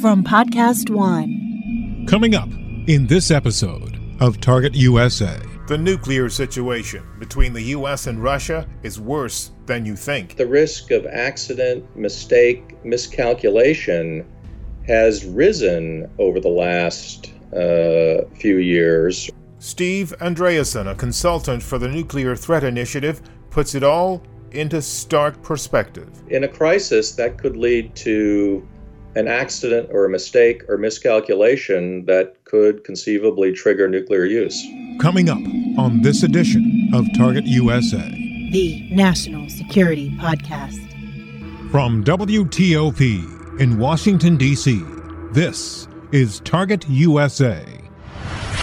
from Podcast One. Coming up in this episode of Target USA. The nuclear situation between the U.S. and Russia is worse than you think. The risk of accident, mistake, miscalculation has risen over the last uh, few years. Steve Andreasen, a consultant for the Nuclear Threat Initiative, puts it all into stark perspective. In a crisis, that could lead to an accident or a mistake or miscalculation that could conceivably trigger nuclear use. Coming up on this edition of Target USA, the National Security Podcast. From WTOP in Washington, D.C., this is Target USA.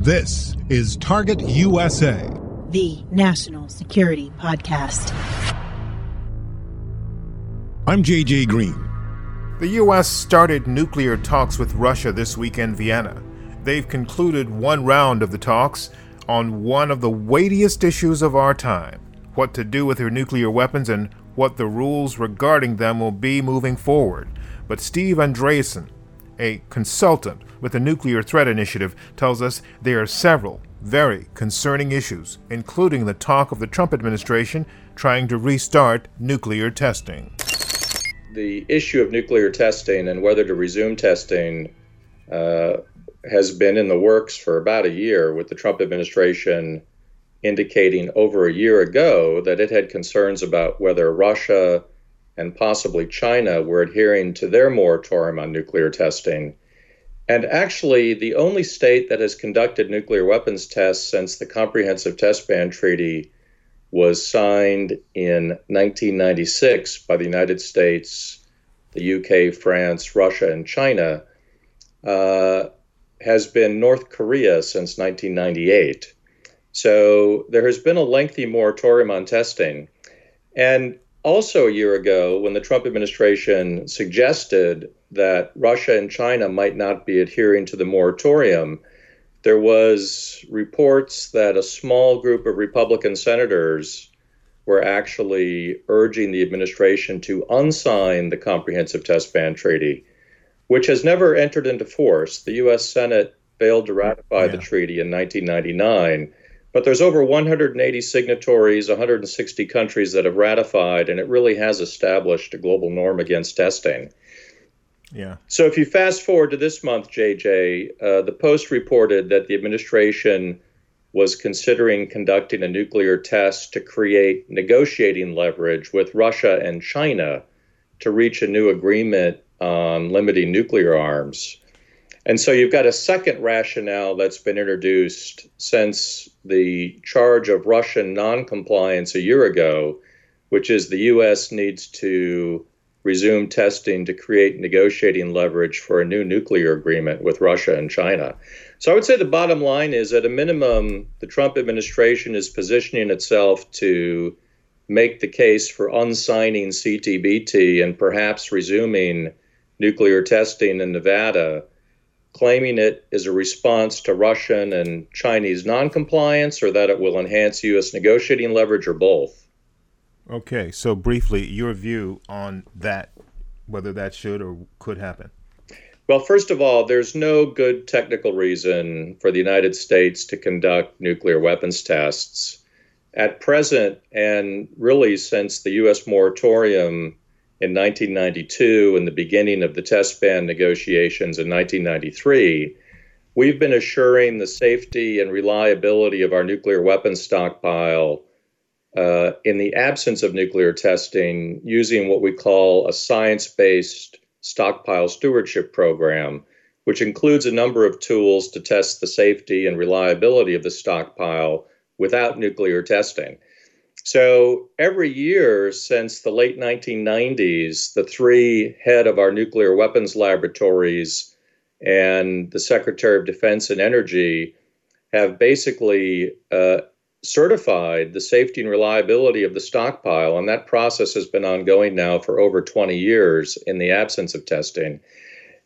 This is Target USA, the National Security Podcast. I'm JJ Green. The U.S. started nuclear talks with Russia this week in Vienna. They've concluded one round of the talks on one of the weightiest issues of our time what to do with their nuclear weapons and what the rules regarding them will be moving forward. But Steve Andreasen, a consultant with the Nuclear Threat Initiative, tells us there are several very concerning issues, including the talk of the Trump administration trying to restart nuclear testing. The issue of nuclear testing and whether to resume testing uh, has been in the works for about a year, with the Trump administration indicating over a year ago that it had concerns about whether Russia and possibly China were adhering to their moratorium on nuclear testing. And actually, the only state that has conducted nuclear weapons tests since the Comprehensive Test Ban Treaty was signed in 1996 by the United States, the UK, France, Russia, and China uh, has been North Korea since 1998. So there has been a lengthy moratorium on testing. And also, a year ago, when the Trump administration suggested that Russia and China might not be adhering to the moratorium, there was reports that a small group of Republican senators were actually urging the administration to unsign the Comprehensive Test Ban Treaty, which has never entered into force. The U.S. Senate failed to ratify yeah. the treaty in 1999. But there's over 180 signatories, 160 countries that have ratified, and it really has established a global norm against testing. Yeah. So if you fast forward to this month, JJ, uh, the Post reported that the administration was considering conducting a nuclear test to create negotiating leverage with Russia and China to reach a new agreement on limiting nuclear arms. And so you've got a second rationale that's been introduced since the charge of Russian noncompliance a year ago, which is the U.S. needs to resume testing to create negotiating leverage for a new nuclear agreement with Russia and China. So I would say the bottom line is at a minimum, the Trump administration is positioning itself to make the case for unsigning CTBT and perhaps resuming nuclear testing in Nevada claiming it is a response to Russian and Chinese noncompliance or that it will enhance U.S. negotiating leverage or both? Okay, so briefly, your view on that, whether that should or could happen. Well, first of all, there's no good technical reason for the United States to conduct nuclear weapons tests. At present, and really since the U.S. moratorium in 1992 and the beginning of the test ban negotiations in 1993, we've been assuring the safety and reliability of our nuclear weapons stockpile uh, in the absence of nuclear testing using what we call a science based stockpile stewardship program, which includes a number of tools to test the safety and reliability of the stockpile without nuclear testing. So every year since the late 1990s, the three head of our nuclear weapons laboratories and the Secretary of Defense and Energy have basically uh, certified the safety and reliability of the stockpile, and that process has been ongoing now for over 20 years in the absence of testing.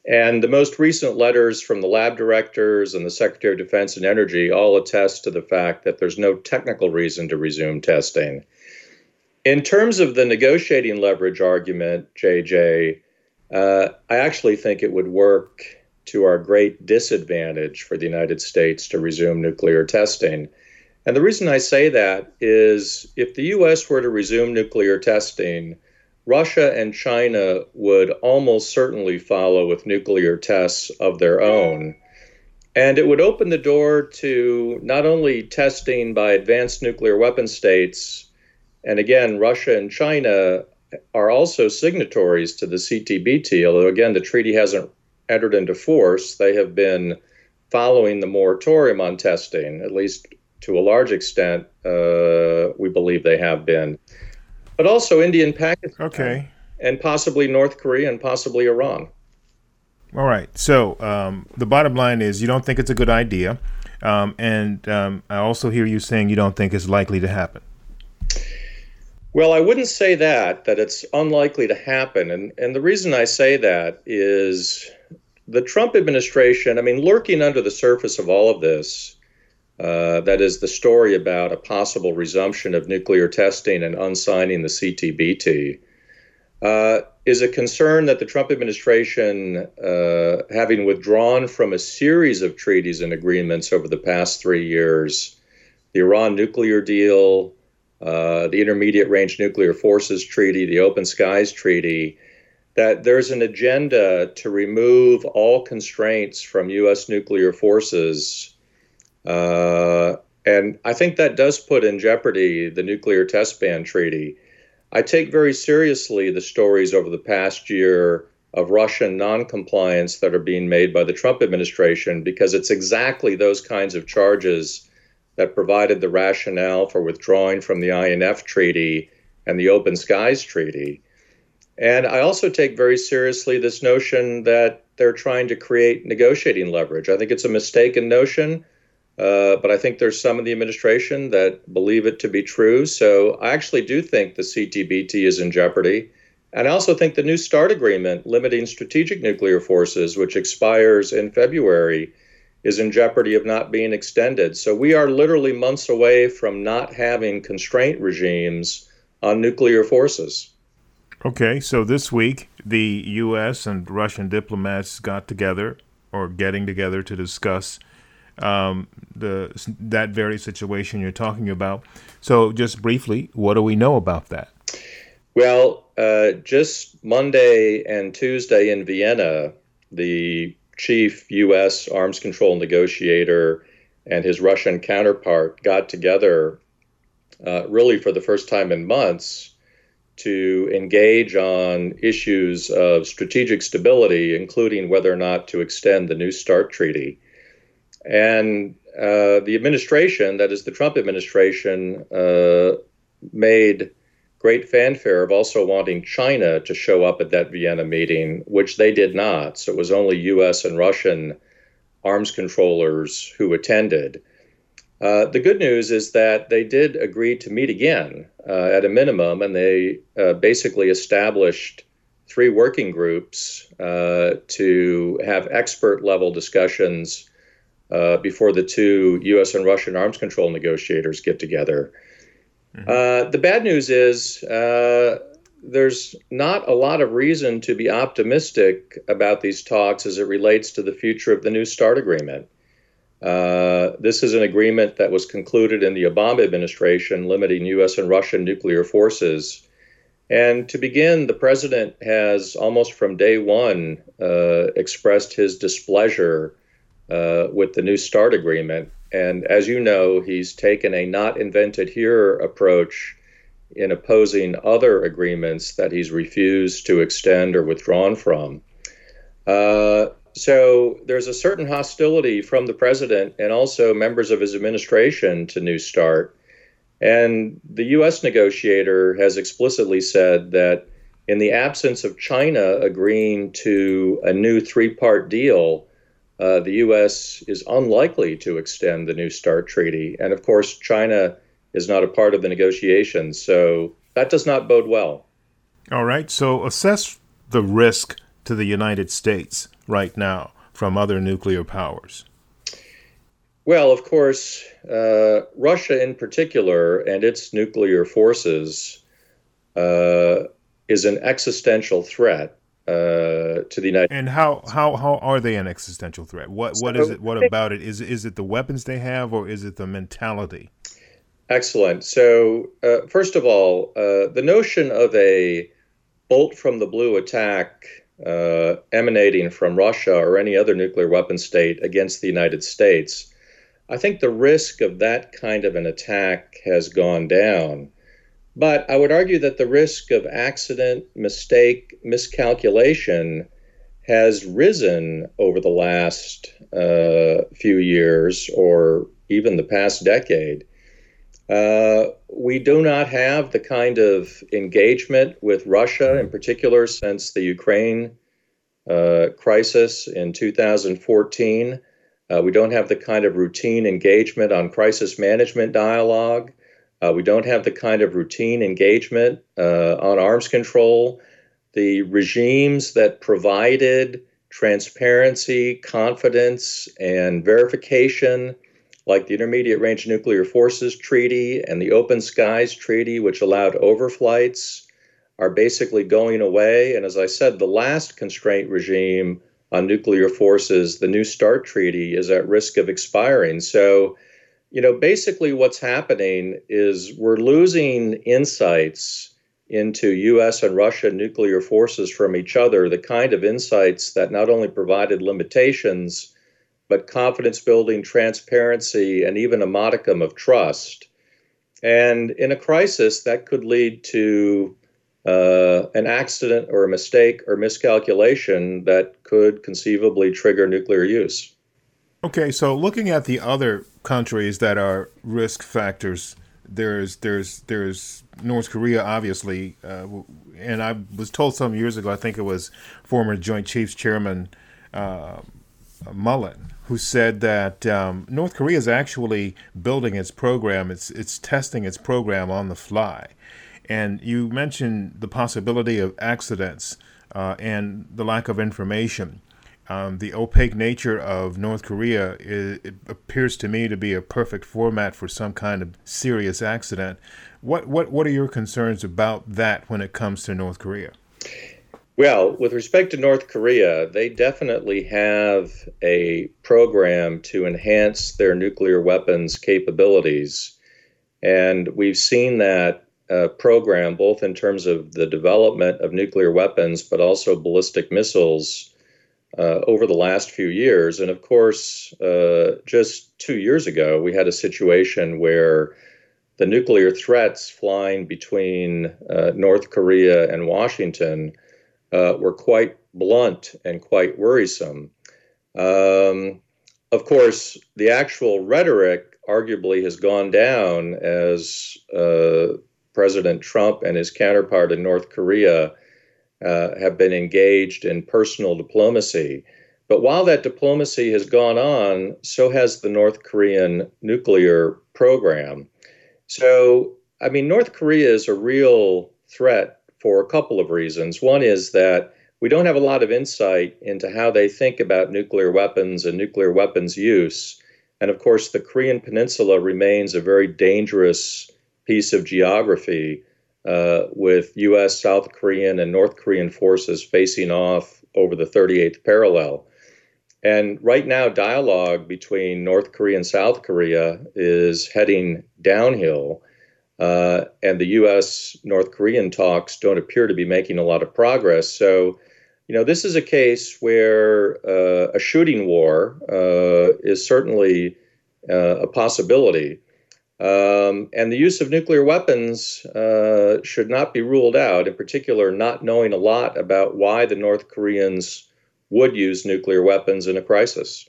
And the most recent letters from the lab directors and the Secretary of Defense and Energy all attest to the fact that there's no technical reason to resume testing. In terms of the negotiating leverage argument, JJ, uh, I actually think it would work to our great disadvantage for the United States to resume nuclear testing. And the reason I say that is if the U.S. were to resume nuclear testing, Russia and China would almost certainly follow with nuclear tests of their own. And it would open the door to not only testing by advanced nuclear weapon states, and again, Russia and China are also signatories to the CTBT, although again, the treaty hasn't entered into force. They have been following the moratorium on testing, at least to a large extent, uh, we believe they have been but also India and Pakistan. Okay. And possibly North Korea and possibly Iran. All right. So um, the bottom line is you don't think it's a good idea. Um, and um, I also hear you saying you don't think it's likely to happen. Well, I wouldn't say that, that it's unlikely to happen. And, and the reason I say that is the Trump administration, I mean, lurking under the surface of all of this uh, that is the story about a possible resumption of nuclear testing and unsigning the CTBT. Uh, is a concern that the Trump administration, uh, having withdrawn from a series of treaties and agreements over the past three years, the Iran nuclear deal, uh, the Intermediate Range Nuclear Forces Treaty, the Open Skies Treaty, that there's an agenda to remove all constraints from U.S. nuclear forces uh, and I think that does put in jeopardy the nuclear test ban treaty. I take very seriously the stories over the past year of Russian noncompliance that are being made by the Trump administration because it's exactly those kinds of charges that provided the rationale for withdrawing from the INF treaty and the Open Skies Treaty. And I also take very seriously this notion that they're trying to create negotiating leverage. I think it's a mistaken notion. Uh, but I think there's some in the administration that believe it to be true. So I actually do think the CTBT is in jeopardy. And I also think the New START agreement limiting strategic nuclear forces, which expires in February, is in jeopardy of not being extended. So we are literally months away from not having constraint regimes on nuclear forces. Okay, so this week the U.S. and Russian diplomats got together or getting together to discuss um, the that very situation you're talking about. So, just briefly, what do we know about that? Well, uh, just Monday and Tuesday in Vienna, the chief U.S. arms control negotiator and his Russian counterpart got together, uh, really for the first time in months, to engage on issues of strategic stability, including whether or not to extend the New START treaty. And uh, the administration, that is the Trump administration, uh, made great fanfare of also wanting China to show up at that Vienna meeting, which they did not. So it was only U.S. and Russian arms controllers who attended. Uh, the good news is that they did agree to meet again uh, at a minimum, and they uh, basically established three working groups uh, to have expert level discussions uh, before the two U.S. and Russian arms control negotiators get together. Mm-hmm. Uh, the bad news is uh, there's not a lot of reason to be optimistic about these talks as it relates to the future of the New START agreement. Uh, this is an agreement that was concluded in the Obama administration limiting U.S. and Russian nuclear forces. And to begin, the president has almost from day one uh, expressed his displeasure uh, with the New START agreement. And as you know, he's taken a not invented here approach in opposing other agreements that he's refused to extend or withdrawn from. Uh, so there's a certain hostility from the president and also members of his administration to New START. And the U.S. negotiator has explicitly said that in the absence of China agreeing to a new three part deal, uh, the U.S. is unlikely to extend the New START treaty. And of course, China is not a part of the negotiations. So that does not bode well. All right. So assess the risk to the United States right now from other nuclear powers. Well, of course, uh, Russia in particular and its nuclear forces uh, is an existential threat uh, to the United. And how, how how are they an existential threat? What what so, is it? What about it? Is is it the weapons they have, or is it the mentality? Excellent. So uh, first of all, uh, the notion of a bolt from the blue attack uh, emanating from Russia or any other nuclear weapon state against the United States, I think the risk of that kind of an attack has gone down. But I would argue that the risk of accident, mistake, miscalculation has risen over the last uh, few years or even the past decade. Uh, we do not have the kind of engagement with Russia, in particular, since the Ukraine uh, crisis in 2014. Uh, we don't have the kind of routine engagement on crisis management dialogue. Uh, we don't have the kind of routine engagement uh, on arms control. The regimes that provided transparency, confidence, and verification, like the Intermediate Range Nuclear Forces Treaty and the Open Skies Treaty, which allowed overflights, are basically going away. And as I said, the last constraint regime on nuclear forces, the New START Treaty, is at risk of expiring. So you know, basically what's happening is we're losing insights into US and Russia nuclear forces from each other, the kind of insights that not only provided limitations, but confidence building, transparency, and even a modicum of trust. And in a crisis, that could lead to uh, an accident or a mistake or miscalculation that could conceivably trigger nuclear use. Okay, so looking at the other countries that are risk factors, there's there's there's North Korea, obviously, uh, and I was told some years ago, I think it was former Joint Chiefs Chairman uh, Mullen, who said that um, North Korea is actually building its program, it's it's testing its program on the fly, and you mentioned the possibility of accidents uh, and the lack of information. Um, the opaque nature of North Korea is, appears to me to be a perfect format for some kind of serious accident. What what what are your concerns about that when it comes to North Korea? Well, with respect to North Korea, they definitely have a program to enhance their nuclear weapons capabilities. And we've seen that uh, program both in terms of the development of nuclear weapons, but also ballistic missiles uh, over the last few years. And of course, uh, just two years ago, we had a situation where the nuclear threats flying between uh, North Korea and Washington uh, were quite blunt and quite worrisome. Um, of course, the actual rhetoric arguably has gone down as uh, President Trump and his counterpart in North Korea uh, have been engaged in personal diplomacy. But while that diplomacy has gone on, so has the North Korean nuclear program. So, I mean, North Korea is a real threat for a couple of reasons. One is that we don't have a lot of insight into how they think about nuclear weapons and nuclear weapons use. And of course, the Korean Peninsula remains a very dangerous piece of geography uh, with U.S., South Korean, and North Korean forces facing off over the 38th parallel. And right now, dialogue between North Korea and South Korea is heading downhill. Uh, and the U.S. North Korean talks don't appear to be making a lot of progress. So, you know, this is a case where uh, a shooting war uh, is certainly uh, a possibility. Um, and the use of nuclear weapons uh, should not be ruled out, in particular, not knowing a lot about why the North Koreans would use nuclear weapons in a crisis.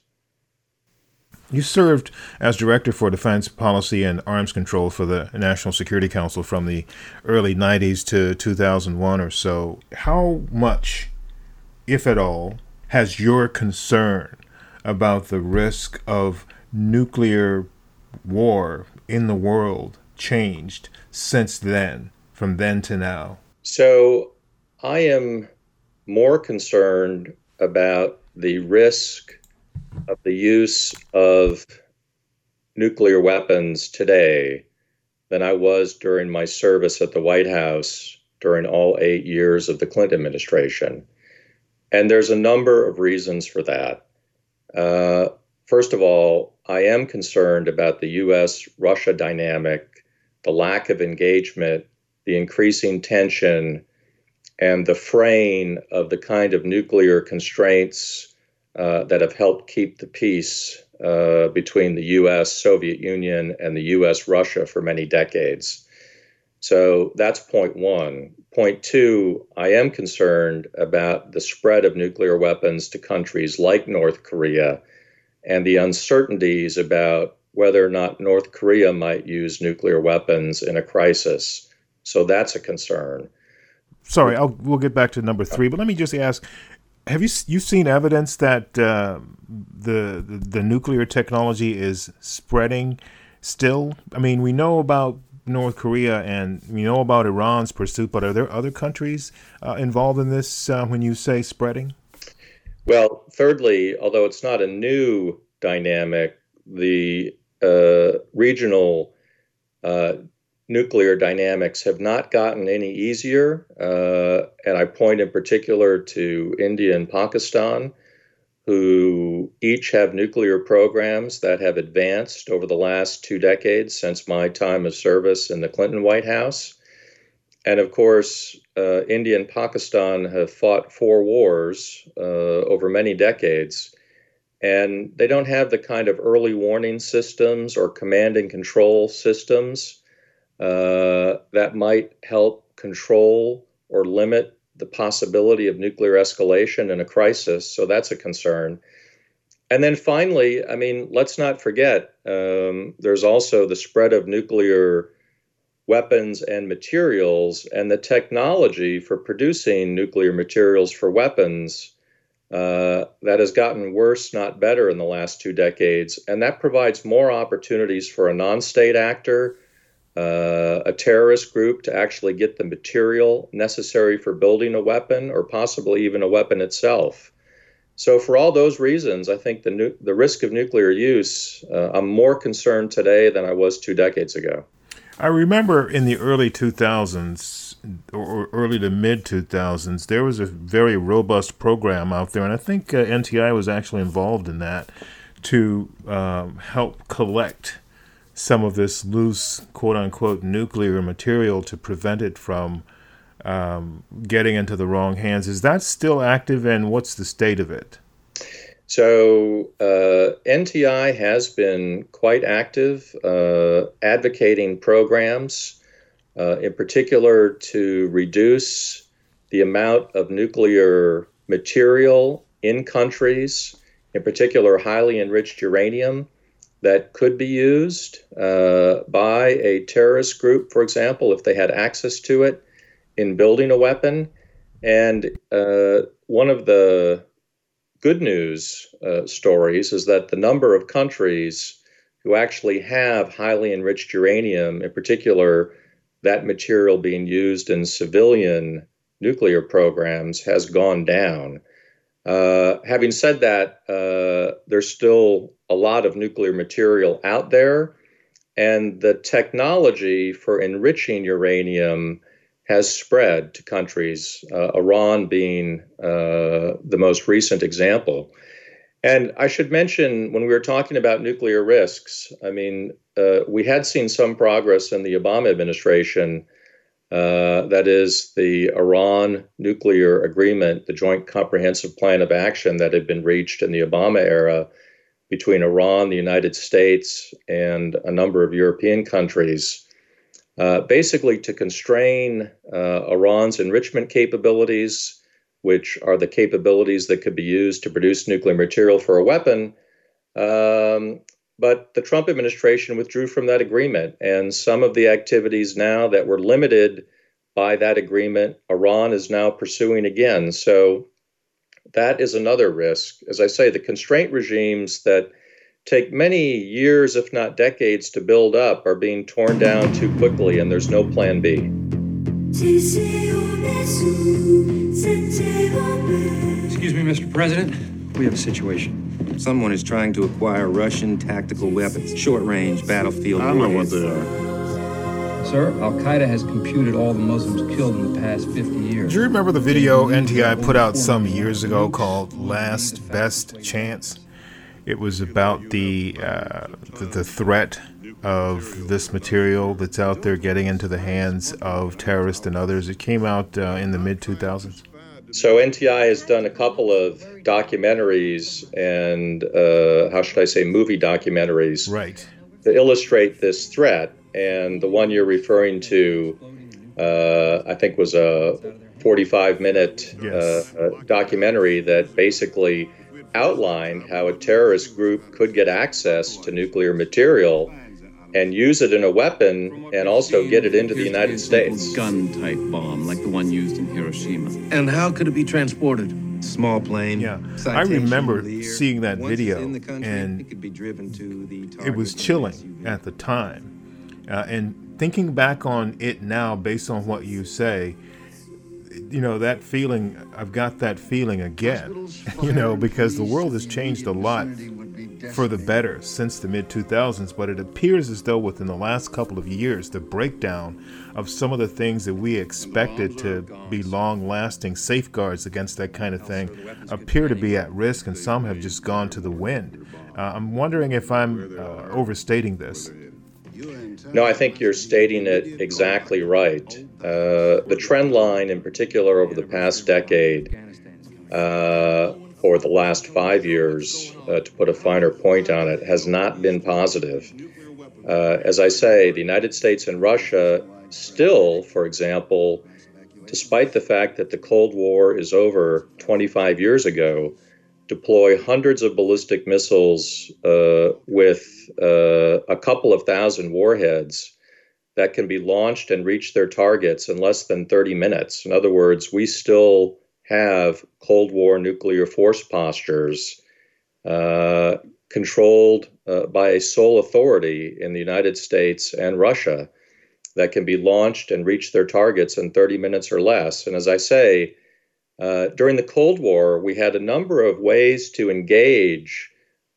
You served as Director for Defense Policy and Arms Control for the National Security Council from the early 90s to 2001 or so. How much, if at all, has your concern about the risk of nuclear war in the world changed since then, from then to now? So I am more concerned about the risk of the use of nuclear weapons today than I was during my service at the White House during all eight years of the Clinton administration. And there's a number of reasons for that. Uh, first of all, I am concerned about the US Russia dynamic, the lack of engagement, the increasing tension, and the fraying of the kind of nuclear constraints uh, that have helped keep the peace uh, between the US, Soviet Union, and the US Russia for many decades. So that's point one. Point two, I am concerned about the spread of nuclear weapons to countries like North Korea and the uncertainties about whether or not North Korea might use nuclear weapons in a crisis. So that's a concern. Sorry, I'll, we'll get back to number three, but let me just ask: Have you you seen evidence that uh, the, the the nuclear technology is spreading? Still, I mean, we know about North Korea and we know about Iran's pursuit, but are there other countries uh, involved in this uh, when you say spreading? Well, thirdly, although it's not a new dynamic, the uh, regional uh, nuclear dynamics have not gotten any easier. Uh, and I point in particular to India and Pakistan, who each have nuclear programs that have advanced over the last two decades since my time of service in the Clinton White House. And of course, uh, India and Pakistan have fought four wars uh, over many decades. And they don't have the kind of early warning systems or command and control systems uh, that might help control or limit the possibility of nuclear escalation in a crisis. So that's a concern. And then finally, I mean, let's not forget um, there's also the spread of nuclear weapons and materials, and the technology for producing nuclear materials for weapons uh, that has gotten worse, not better, in the last two decades. And that provides more opportunities for a non state actor uh, a terrorist group to actually get the material necessary for building a weapon or possibly even a weapon itself. So, for all those reasons, I think the, nu- the risk of nuclear use, uh, I'm more concerned today than I was two decades ago. I remember in the early 2000s or early to mid 2000s, there was a very robust program out there, and I think uh, NTI was actually involved in that to um, help collect some of this loose, quote unquote, nuclear material to prevent it from um, getting into the wrong hands. Is that still active, and what's the state of it? So, uh, NTI has been quite active uh, advocating programs, uh, in particular to reduce the amount of nuclear material in countries, in particular highly enriched uranium, that could be used uh, by a terrorist group, for example, if they had access to it in building a weapon. And uh, one of the good news uh, stories is that the number of countries who actually have highly enriched uranium, in particular, that material being used in civilian nuclear programs, has gone down. Uh, having said that, uh, there's still a lot of nuclear material out there, and the technology for enriching uranium has spread to countries, uh, Iran being uh, the most recent example. And I should mention when we were talking about nuclear risks, I mean, uh, we had seen some progress in the Obama administration uh, that is the Iran nuclear agreement, the Joint Comprehensive Plan of Action that had been reached in the Obama era between Iran, the United States, and a number of European countries, uh, basically to constrain uh, Iran's enrichment capabilities, which are the capabilities that could be used to produce nuclear material for a weapon. Um, but the Trump administration withdrew from that agreement. And some of the activities now that were limited by that agreement, Iran is now pursuing again. So, that is another risk. As I say, the constraint regimes that take many years, if not decades, to build up are being torn down too quickly, and there's no plan B. Excuse me, Mr. President. We have a situation. Someone is trying to acquire Russian tactical weapons, short range battlefield. I don't know what they are. Sir, Al Qaeda has computed all the Muslims killed in the past 50 years. Do you remember the video NTI put out some years ago called Last Best Chance? It was about the, uh, the, the threat of this material that's out there getting into the hands of terrorists and others. It came out uh, in the mid 2000s. So NTI has done a couple of documentaries and uh, how should I say movie documentaries, right, to illustrate this threat. And the one you're referring to, uh, I think, was a 45 minute yes. uh, documentary that basically outlined how a terrorist group could get access to nuclear material and use it in a weapon and also get it into the United States. Gun type bomb like the one used in Hiroshima. And how could it be transported? Small plane. Yeah, I remember seeing that video, and it was chilling at the time. Uh, and thinking back on it now, based on what you say, you know that feeling. I've got that feeling again. You know, because the world has changed a lot for the better since the mid 2000s, but it appears as though within the last couple of years, the breakdown of some of the things that we expected to be long lasting safeguards against that kind of thing appear to be at risk, and some have just gone to the wind. Uh, I'm wondering if I'm uh, overstating this. No, I think you're stating it exactly right. Uh, the trend line, in particular, over the past decade, uh, or the last five years, uh, to put a finer point on it, has not been positive. Uh, as I say, the United States and Russia still, for example, despite the fact that the Cold War is over 25 years ago, deploy hundreds of ballistic missiles uh, with uh, a couple of thousand warheads that can be launched and reach their targets in less than 30 minutes. In other words, we still have Cold War nuclear force postures uh, controlled uh, by a sole authority in the United States and Russia that can be launched and reach their targets in 30 minutes or less. And as I say, uh, during the Cold War, we had a number of ways to engage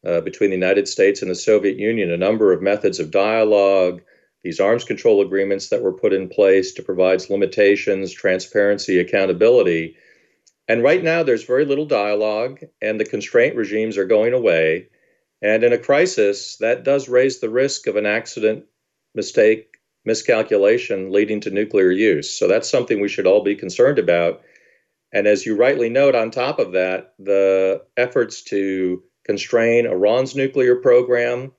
uh, between the United States and the Soviet Union, a number of methods of dialogue, these arms control agreements that were put in place to provide limitations, transparency, accountability. And right now, there's very little dialogue, and the constraint regimes are going away. And in a crisis, that does raise the risk of an accident, mistake, miscalculation leading to nuclear use. So that's something we should all be concerned about. And as you rightly note, on top of that, the efforts to constrain Iran's nuclear program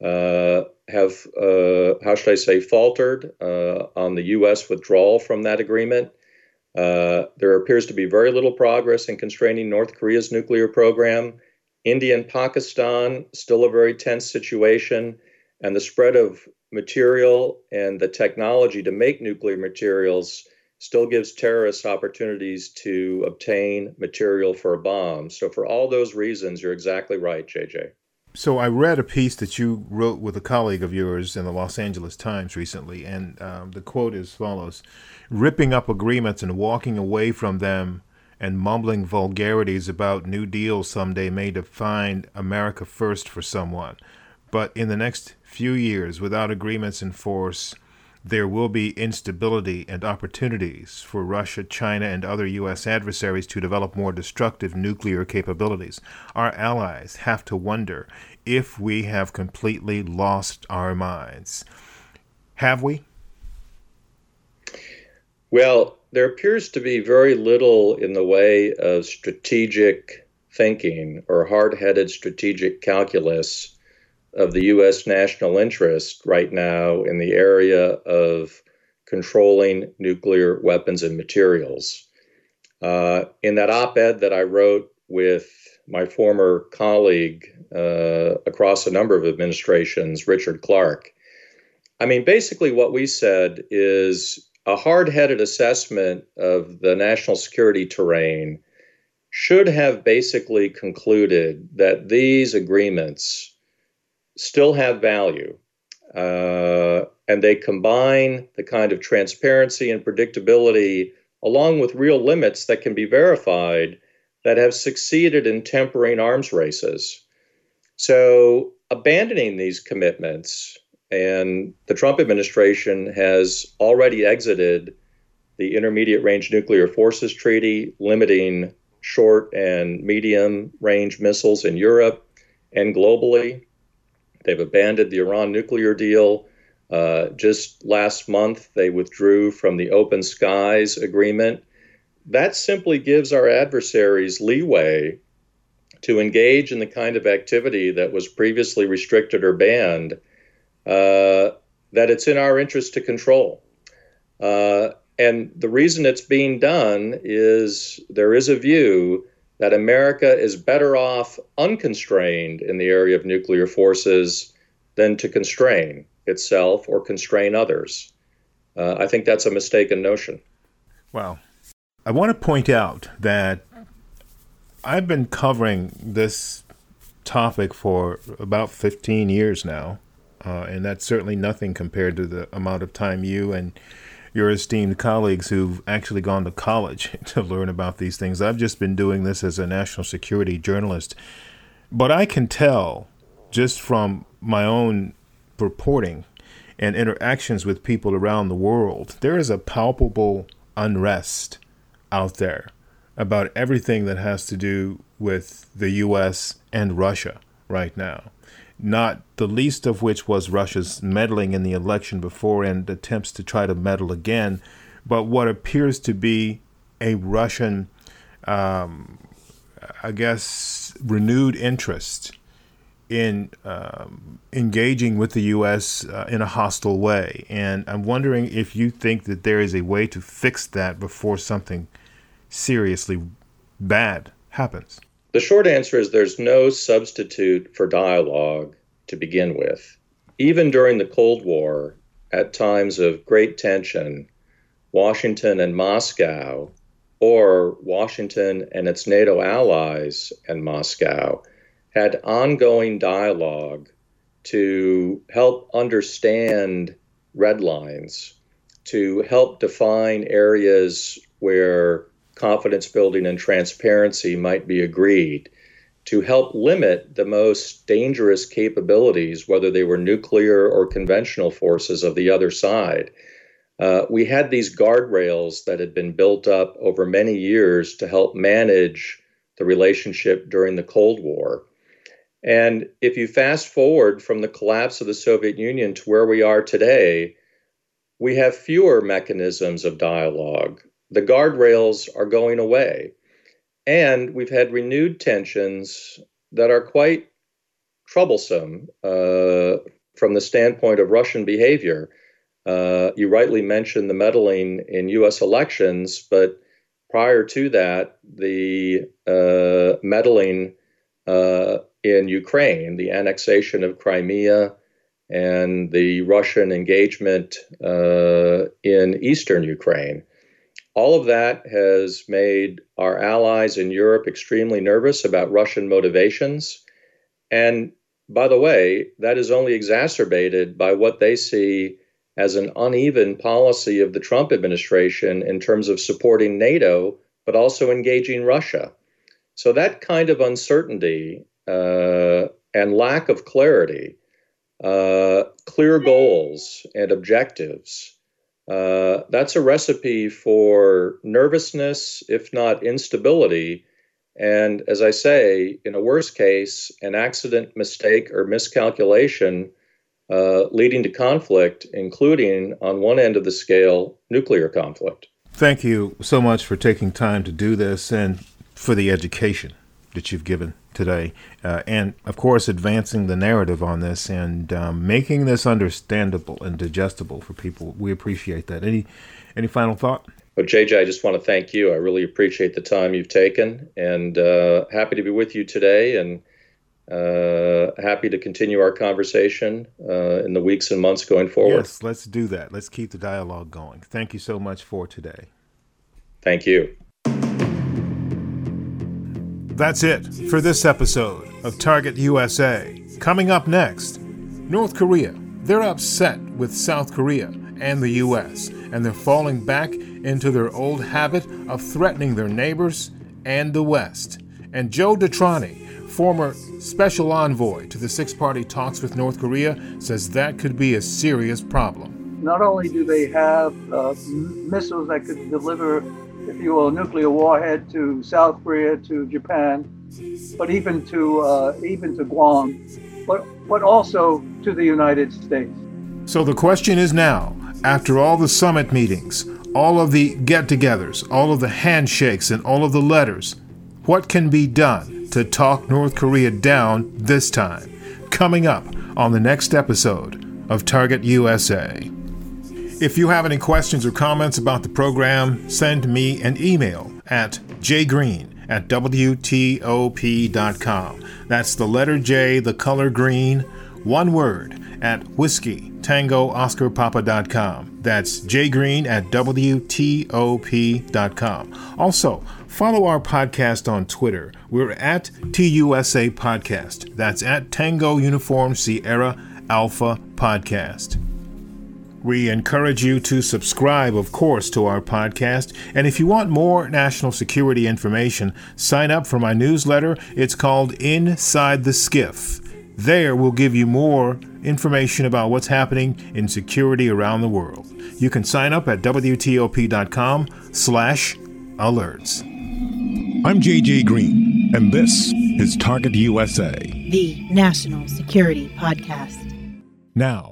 uh, have, uh, how should I say, faltered uh, on the U.S. withdrawal from that agreement. Uh, there appears to be very little progress in constraining North Korea's nuclear program. India and Pakistan, still a very tense situation. And the spread of material and the technology to make nuclear materials still gives terrorists opportunities to obtain material for a bomb. So, for all those reasons, you're exactly right, JJ. So I read a piece that you wrote with a colleague of yours in the Los Angeles Times recently, and um, the quote is as follows: "Ripping up agreements and walking away from them." And mumbling vulgarities about New Deal someday may define America first for someone. But in the next few years, without agreements in force, there will be instability and opportunities for Russia, China, and other U.S. adversaries to develop more destructive nuclear capabilities. Our allies have to wonder if we have completely lost our minds. Have we? Well, there appears to be very little in the way of strategic thinking or hard headed strategic calculus of the U.S. national interest right now in the area of controlling nuclear weapons and materials. Uh, in that op ed that I wrote with my former colleague uh, across a number of administrations, Richard Clarke, I mean, basically, what we said is a hard headed assessment of the national security terrain should have basically concluded that these agreements still have value. Uh, and they combine the kind of transparency and predictability along with real limits that can be verified that have succeeded in tempering arms races. So, abandoning these commitments, and the Trump administration has already exited the Intermediate Range Nuclear Forces Treaty, limiting short and medium range missiles in Europe and globally. They've abandoned the Iran nuclear deal. Uh, just last month, they withdrew from the Open Skies Agreement. That simply gives our adversaries leeway to engage in the kind of activity that was previously restricted or banned uh, that it's in our interest to control. Uh, and the reason it's being done is there is a view that America is better off unconstrained in the area of nuclear forces than to constrain itself or constrain others. Uh, I think that's a mistaken notion. Well, I want to point out that I've been covering this topic for about 15 years now, uh, and that's certainly nothing compared to the amount of time you and your esteemed colleagues who've actually gone to college to learn about these things. I've just been doing this as a national security journalist. But I can tell just from my own reporting and interactions with people around the world, there is a palpable unrest out there about everything that has to do with the U.S. and Russia right now not the least of which was Russia's meddling in the election before and attempts to try to meddle again, but what appears to be a Russian, um, I guess, renewed interest in um, engaging with the U.S. Uh, in a hostile way. And I'm wondering if you think that there is a way to fix that before something seriously bad happens. The short answer is there's no substitute for dialogue to begin with. Even during the Cold War, at times of great tension, Washington and Moscow, or Washington and its NATO allies and Moscow, had ongoing dialogue to help understand red lines, to help define areas where confidence building and transparency might be agreed to help limit the most dangerous capabilities, whether they were nuclear or conventional forces of the other side. Uh, we had these guardrails that had been built up over many years to help manage the relationship during the Cold War. And if you fast forward from the collapse of the Soviet Union to where we are today, we have fewer mechanisms of dialogue the guardrails are going away. And we've had renewed tensions that are quite troublesome uh, from the standpoint of Russian behavior. Uh, you rightly mentioned the meddling in U.S. elections, but prior to that, the uh, meddling uh, in Ukraine, the annexation of Crimea, and the Russian engagement uh, in eastern Ukraine. All of that has made our allies in Europe extremely nervous about Russian motivations. And by the way, that is only exacerbated by what they see as an uneven policy of the Trump administration in terms of supporting NATO, but also engaging Russia. So that kind of uncertainty uh, and lack of clarity, uh, clear goals and objectives, uh, that's a recipe for nervousness, if not instability. And as I say, in a worst case, an accident, mistake, or miscalculation uh, leading to conflict, including on one end of the scale, nuclear conflict. Thank you so much for taking time to do this and for the education that you've given today, uh, and of course, advancing the narrative on this and um, making this understandable and digestible for people. We appreciate that. Any any final thought? Well, JJ, I just want to thank you. I really appreciate the time you've taken, and uh, happy to be with you today, and uh, happy to continue our conversation uh, in the weeks and months going forward. Yes, let's do that. Let's keep the dialogue going. Thank you so much for today. Thank you. That's it for this episode of Target USA. Coming up next, North Korea. They're upset with South Korea and the US, and they're falling back into their old habit of threatening their neighbors and the West. And Joe DeTrani, former special envoy to the six party talks with North Korea, says that could be a serious problem. Not only do they have uh, missiles that could deliver, if you will, nuclear warhead to South Korea, to Japan, but even to uh, even to Guam, but but also to the United States. So the question is now, after all the summit meetings, all of the get togethers, all of the handshakes, and all of the letters, what can be done to talk North Korea down this time? Coming up on the next episode of Target USA. If you have any questions or comments about the program, send me an email at jgreen at WTOP.com. That's the letter J, the color green, one word, at whiskey tango oscar papa.com. That's jgreen at WTOP.com. Also, follow our podcast on Twitter. We're at TUSA Podcast. That's at Tango Uniform Sierra Alpha Podcast. We encourage you to subscribe, of course, to our podcast. And if you want more national security information, sign up for my newsletter. It's called Inside the SCIF. There, we'll give you more information about what's happening in security around the world. You can sign up at WTOP.com slash alerts. I'm JJ Green, and this is Target USA, the National Security Podcast. Now,